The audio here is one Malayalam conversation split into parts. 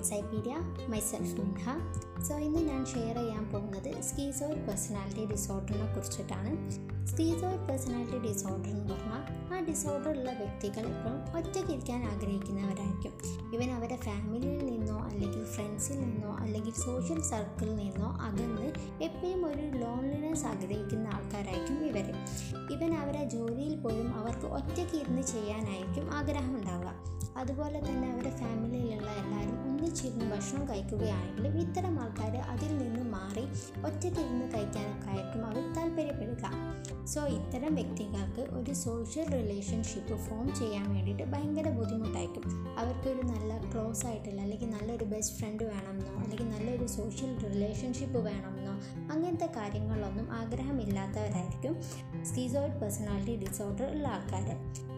എൻസൈപീഡിയ മൈസെൽഫ് മിൻഹ സോ ഇന്ന് ഞാൻ ഷെയർ ചെയ്യാൻ പോകുന്നത് സ്കീസോയിഡ് പേഴ്സണാലിറ്റി ഡിസോർഡറിനെ കുറിച്ചിട്ടാണ്. സ്കീസോയിഡ് പേഴ്സണാലിറ്റി ഡിസോർഡർ എന്ന് പറഞ്ഞാൽ ആ ഡിസോർഡർ ഉള്ള വ്യക്തികൾ എപ്പോഴും ഒറ്റയ്ക്കിരിക്കാൻ ആഗ്രഹിക്കുന്നവരായിരിക്കും. ഇവൻ അവരുടെ ഫാമിലിയിൽ നിന്നോ അല്ലെങ്കിൽ ഫ്രണ്ട്സിൽ നിന്നോ അല്ലെങ്കിൽ സോഷ്യൽ സർക്കിളിൽ നിന്നോ അകന്ന് എപ്പോഴും ഒരു ലോൺലിനെസ് ആഗ്രഹിക്കുന്ന ആൾക്കാരായിരിക്കും ഇവർ ഇവൻ പോലും അവർക്ക് ഒറ്റയ്ക്ക് ഇരുന്ന് ചെയ്യാനായിരിക്കും ആഗ്രഹം ഉണ്ടാവുക അതുപോലെ തന്നെ അവരുടെ ഫാമിലിയിലുള്ള എല്ലാവരും ഒന്നിച്ചിരുന്ന് ഭക്ഷണം കഴിക്കുകയാണെങ്കിലും ഇത്തരം ആൾക്കാർ അതിൽ നിന്ന് മാറി ഒറ്റയ്ക്ക് ഇരുന്ന് കഴിക്കാനൊക്കെ ആയിരിക്കും അവർ താല്പര്യപ്പെടുക. സോ ഇത്തരം വ്യക്തികൾക്ക് ഒരു സോഷ്യൽ റിലേഷൻഷിപ്പ് ഫോം ചെയ്യാൻ വേണ്ടിയിട്ട് ഭയങ്കര ബുദ്ധിമുട്ടായിരിക്കും. അവർക്കൊരു നല്ല ക്ലോസ് ആയിട്ടുള്ള അല്ലെങ്കിൽ നല്ലൊരു ബെസ്റ്റ് ഫ്രണ്ട് വേണമെന്നോ അല്ലെങ്കിൽ നല്ലൊരു സോഷ്യൽ റിലേഷൻഷിപ്പ് വേണമെന്നോ അങ്ങനത്തെ കാര്യങ്ങളൊന്നും ആഗ്രഹമില്ലാത്തവരായിരിക്കും. സ്കീസോയിഡ് പേഴ്സണാലിറ്റി ഡിസോർഡർ ഉള്ള ആൾക്കാർ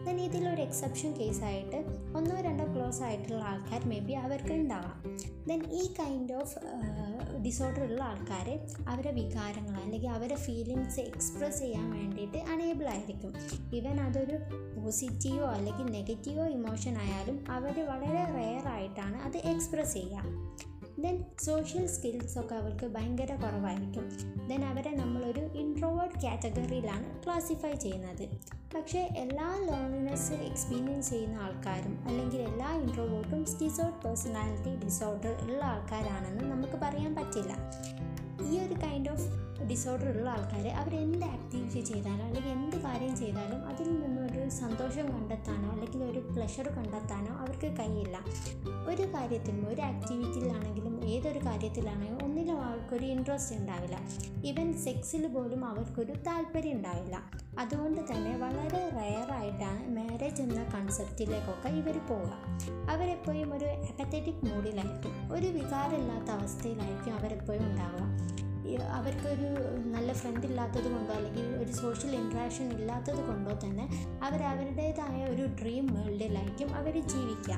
ദെൻ ഇതിലൊരു എക്സെപ്ഷൻ കേസായിട്ട് ഒന്നോ രണ്ടോ ക്ലോസ് ആയിട്ടുള്ള ആൾക്കാർ മേ ബി അവർക്ക് ഉണ്ടാവാം ദെൻ ഈ കൈൻഡ് ഓഫ് ഡിസോർഡർ ഉള്ള ആൾക്കാർ അവരെ വികാരങ്ങൾ അല്ലെങ്കിൽ അവരെ ഫീലിങ്സ് എക്സ്പ്രസ് ചെയ്യാൻ വേണ്ടിയിട്ട് അണേബിൾ ആയിരിക്കും. ഈവൻ അതൊരു പോസിറ്റീവോ അല്ലെങ്കിൽ നെഗറ്റീവോ ഇമോഷൻ ആയാലും അവർ വളരെ റെയർ ആയിട്ടാണ് അത് എക്സ്പ്രസ് ചെയ്യുക ദെൻ സോഷ്യൽ സ്കിൽസ് ഒക്കെ അവർക്ക് ഭയങ്കര കുറവായിരിക്കും. ദെൻ അവരെ നമ്മളൊരു ഇൻട്രോവേർഡ് കാറ്റഗറിയിലാണ് ക്ലാസിഫൈ ചെയ്യുന്നത്. പക്ഷേ എല്ലാ ലോൺലിനെസ് എക്സ്പീരിയൻസ് ചെയ്യുന്ന ആൾക്കാരും അല്ലെങ്കിൽ എല്ലാ ഇൻട്രോവേർട്ടും സ്കിസോർഡ് പേഴ്സണാലിറ്റി ഡിസോർഡർ ഉള്ള ആൾക്കാരാണെന്ന് നമുക്ക് പറയാൻ പറ്റില്ല. ഈ ഒരു കൈൻഡ് ഓഫ് ഡിസോർഡർ ഉള്ള ആൾക്കാർ അവർ എന്ത് ആക്ടിവിറ്റി ചെയ്താലും അല്ലെങ്കിൽ എന്ത് കാര്യം ചെയ്താലും അതിൽ നിന്നൊരു സന്തോഷം കണ്ടെത്താനോ അല്ലെങ്കിൽ ഒരു പ്ലഷർ കണ്ടെത്താനോ അവർക്ക് കഴിയില്ല. ഒരു കാര്യത്തിലും ഒരു ആക്ടിവിറ്റിയിലാണെങ്കിലും ഏതൊരു കാര്യത്തിലാണെങ്കിലും ഒന്നിലും അവർക്കൊരു ഇൻട്രസ്റ്റ് ഉണ്ടാവില്ല. ഈവൻ സെക്സിൽ പോലും അവർക്കൊരു താല്പര്യം ഉണ്ടാവില്ല. അതുകൊണ്ട് തന്നെ വളരെ റയറായിട്ടാണ് മാരേജ് എന്ന കൺസെപ്റ്റിലേക്കൊക്കെ ഇവർ പോവുക. അവരെപ്പോഴും ഒരു അപ്പത്തറ്റിക് മൂഡിലായിരിക്കും ഒരു വികാരമില്ലാത്ത അവസ്ഥയിലായിരിക്കും അവരെപ്പോഴും ഉണ്ടാവുക. അവർക്കൊരു നല്ല ഫ്രണ്ട് ഇല്ലാത്തത് കൊണ്ടോ അല്ലെങ്കിൽ ഒരു സോഷ്യൽ ഇൻട്രാക്ഷൻ ഇല്ലാത്തത് കൊണ്ടോ തന്നെ അവർ അവരുടേതായ ഒരു ഡ്രീം വേൾഡിലായിരിക്കും അവർ ജീവിക്കുക.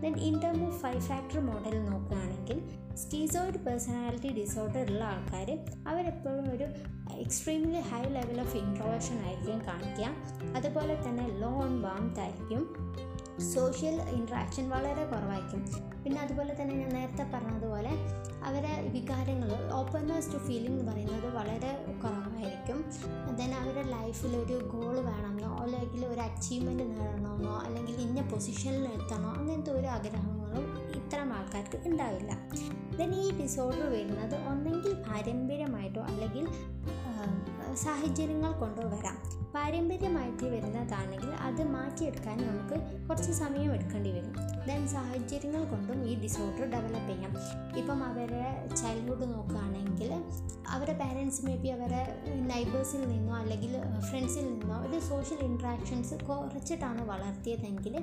Then in term of five factor model നോക്കുകയാണെങ്കിൽ സ്റ്റീസോയിഡ് പേഴ്സണാലിറ്റി ഡിസോർഡർ ഉള്ള ആൾക്കാർ അവരെപ്പോഴും ഒരു extremely high level of introversion ആയിരിക്കും കാണിക്കുക. അതുപോലെ തന്നെ ലോ ഓൺ വാംത്ത് ആയിരിക്കും. സോഷ്യൽ ഇൻട്രാക്ഷൻ വളരെ കുറവായിരിക്കും. പിന്നെ അതുപോലെ തന്നെ ഞാൻ നേരത്തെ പറഞ്ഞതുപോലെ അവരെ വികാരങ്ങൾ ഓപ്പൺനെസ് ടു ഫീലിംഗ് എന്ന് പറയുന്നത് വളരെ കുറവായിരിക്കും. ദെൻ അവരുടെ ലൈഫിൽ ഒരു ഗോൾ വേണമെന്നോ അല്ലെങ്കിൽ ഒരു അച്ചീവ്മെന്റ് നേടണമെന്നോ അല്ലെങ്കിൽ ഇന്ന പൊസിഷനിൽ എത്തണോ അങ്ങനത്തെ ഒരു ആഗ്രഹങ്ങളും ഇത്തരം ആൾക്കാർക്ക് ഉണ്ടാവില്ല. ദെൻ ഈ ഡിസോർഡർ വരുന്നത് ഒന്നെങ്കിൽ പാരമ്പര്യമായിട്ടോ അല്ലെങ്കിൽ സാഹചര്യങ്ങൾ കൊണ്ടോ വരാം പാരമ്പര്യമായിട്ട് വരുന്നതാണെങ്കിൽ അത് മാറ്റിയെടുക്കാൻ നമുക്ക് കുറച്ച് സമയം എടുക്കേണ്ടി വരും. ദെൻ സാഹചര്യങ്ങൾ കൊണ്ടും ഈ ഡിസോർഡർ ഡെവലപ്പ് ചെയ്യാം. ഇപ്പം അവരെ ചൈൽഡ്ഹുഡ് നോക്കുകയാണെങ്കിൽ അവരുടെ പാരൻസ് മേ ബി അവരെ നൈബേഴ്സിൽ നിന്നോ അല്ലെങ്കിൽ ഫ്രണ്ട്സിൽ നിന്നോ ഒരു സോഷ്യൽ ഇൻട്രാക്ഷൻസ് കുറച്ചിട്ടാണ് വളർത്തിയതെങ്കിൽ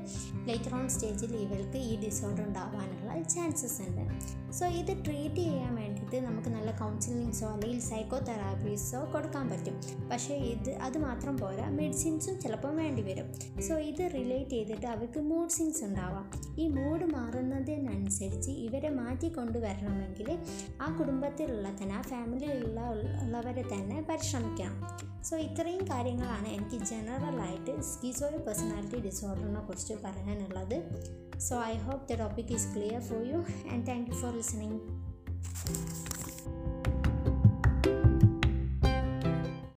ലേറ്റർ ഓൺ സ്റ്റേജിൽ ഇവർക്ക് ഈ ഡിസോർഡർ ഉണ്ടാവാനുള്ള ചാൻസസ് ഉണ്ട്. സോ ഇത് ട്രീറ്റ് ചെയ്യാൻ വേണ്ടിയിട്ട് നമുക്ക് നല്ല കൗൺസിലിങ്സോ അല്ലെങ്കിൽ സൈക്കോ തെറാപ്പീസോ കൊടുക്കാൻ പറ്റും. പക്ഷേ ഇത് അത് മാത്രം പോരാ മെഡിസിൻസും ചിലപ്പോൾ വേണ്ടി വരും. സോ ഇത് റിലേറ്റ് ചെയ്തിട്ട് അവർക്ക് മൂഡ് സിങ്സ് ഉണ്ടാവാം. ഈ മൂഡ് മാറുന്നതിനനുസരിച്ച് ഇവരെ മാറ്റി കൊണ്ടുവരണമെങ്കിൽ ആ കുടുംബത്തിലുള്ള തന്നെ ആ ഫാമിലിയിലുള്ള ഉള്ളവരെ തന്നെ പരിശ്രമിക്കണം. സോ ഇത്രയും കാര്യങ്ങളാണ് എനിക്ക് ജനറലായിട്ട് സ്കീസോയിഡ് പേഴ്സണാലിറ്റി ഡിസോർഡറിനെ കുറിച്ച് പറയാനുള്ളത്. So I hope the topic is clear for you and thank you for listening.